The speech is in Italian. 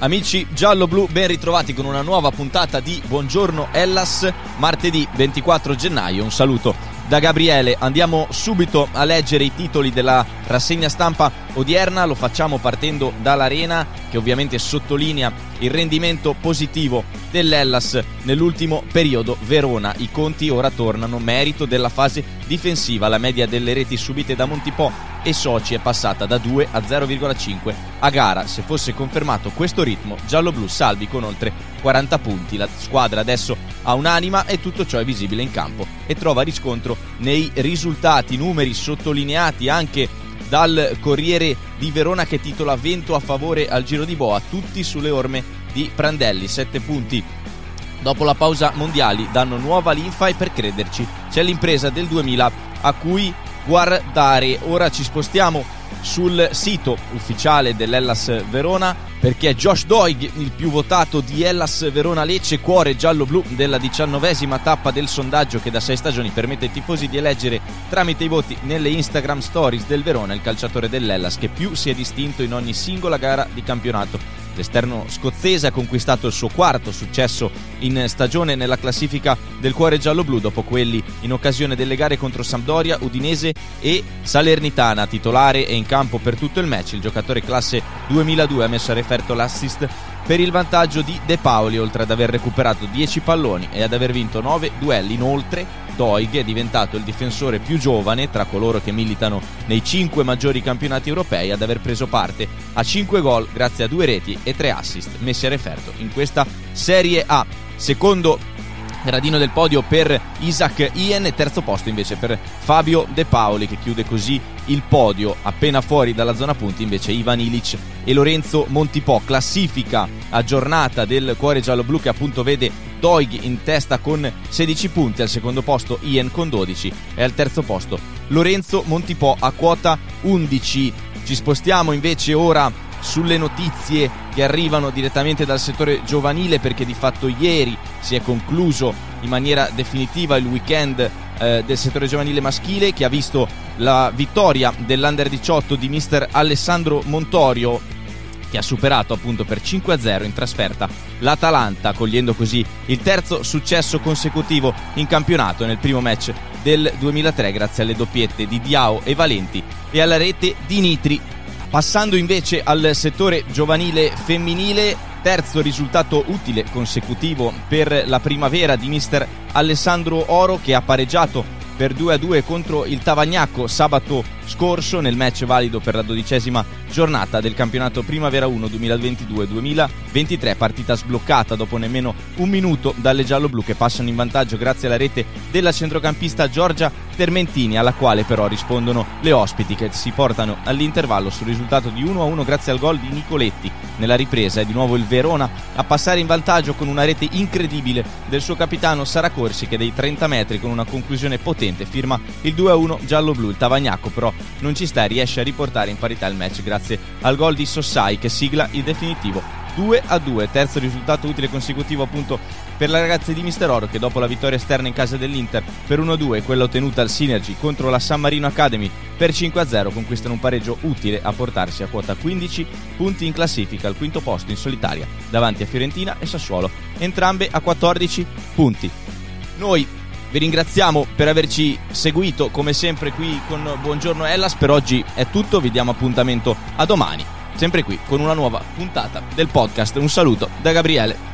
Amici giallo-blu, ben ritrovati con una nuova puntata di Buongiorno Ellas, martedì 24 gennaio. Un saluto da Gabriele. Andiamo subito a leggere i titoli della rassegna stampa odierna. Lo facciamo partendo dall'Arena, che ovviamente sottolinea il rendimento positivo dell'Ellas nell'ultimo periodo. Verona, i conti ora tornano, merito della fase difensiva. La media delle reti subite da Montipò e Soci è passata da 2 a 0,5 a gara. Se fosse confermato questo ritmo, giallo-blu salvi con oltre 40 punti. La squadra adesso ha un'anima e tutto ciò è visibile in campo e trova riscontro nei risultati, numeri sottolineati anche dal Corriere di Verona che titola Vento a favore al Giro di Boa, tutti sulle orme di Prandelli, 7 punti dopo la pausa mondiali danno nuova linfa e per crederci c'è l'impresa del 2000 a cui guardare. Ora ci spostiamo sul sito ufficiale dell'Ellas Verona perché Josh Doig, il più votato di Ellas Verona Lecce, cuore giallo-blu della diciannovesima tappa del sondaggio che da sei stagioni permette ai tifosi di eleggere tramite i voti nelle Instagram stories del Verona il calciatore dell'Ellas che più si è distinto in ogni singola gara di campionato. L'esterno scozzese ha conquistato il suo quarto successo in stagione nella classifica del cuore giallo-blu dopo quelli in occasione delle gare contro Sampdoria, Udinese e Salernitana. Titolare e in campo per tutto il match, il giocatore classe 2002 ha messo a referto l'assist per il vantaggio di De Paoli, oltre ad aver recuperato 10 palloni e ad aver vinto 9 duelli. Inoltre, Doig è diventato il difensore più giovane tra coloro che militano nei 5 maggiori campionati europei ad aver preso parte a 5 gol grazie a 2 reti e 3 assist messi a referto in questa Serie A. Secondo gradino del podio per Isaac Ien e terzo posto invece per Fabio De Paoli che chiude così il podio. Appena fuori dalla zona punti invece Ivan Ilic e Lorenzo Montipò classifica aggiornata del cuore giallo-blu che appunto vede Doig in testa con 16 punti. Al secondo posto Ian con 12 e al terzo posto Lorenzo Montipò a quota 11 ci spostiamo invece ora sulle notizie che arrivano direttamente dal settore giovanile perché di fatto ieri si è concluso in maniera definitiva il weekend eh, del settore giovanile maschile che ha visto la vittoria dell'Under 18 di mister Alessandro Montorio che ha superato appunto per 5-0 in trasferta l'Atalanta, cogliendo così il terzo successo consecutivo in campionato nel primo match del 2003 grazie alle doppiette di Diao e Valenti e alla rete di Nitri Passando invece al settore giovanile femminile, terzo risultato utile consecutivo per la primavera di mister Alessandro Oro che ha pareggiato per 2-2 contro il Tavagnacco sabato scorso nel match valido per la dodicesima giornata del campionato Primavera 1 2022-2023, partita sbloccata dopo nemmeno un minuto dalle giallo-blu che passano in vantaggio grazie alla rete della centrocampista Giorgia Termentini, alla quale però rispondono le ospiti che si portano all'intervallo sul risultato di 1-1 grazie al gol di Nicoletti. Nella ripresa è di nuovo il Verona a passare in vantaggio con una rete incredibile del suo capitano Sara Corsi che dei 30 metri con una conclusione potente firma il 2-1 giallo-blu. Il Tavagnacco però non ci sta e riesce a riportare in parità il match grazie al gol di Sossai che sigla il definitivo 2 a 2, terzo risultato utile consecutivo appunto per le ragazze di Mister Oro che dopo la vittoria esterna in casa dell'Inter per 1-2 e quella ottenuta al Synergy contro la San Marino Academy per 5-0 conquistano un pareggio utile a portarsi a quota 15 punti in classifica al quinto posto in solitaria davanti a Fiorentina e Sassuolo, entrambe a 14 punti. Noi vi ringraziamo per averci seguito come sempre qui con Buongiorno Ellas. Per oggi è tutto, vi diamo appuntamento a domani, sempre qui con una nuova puntata del podcast. Un saluto da Gabriele.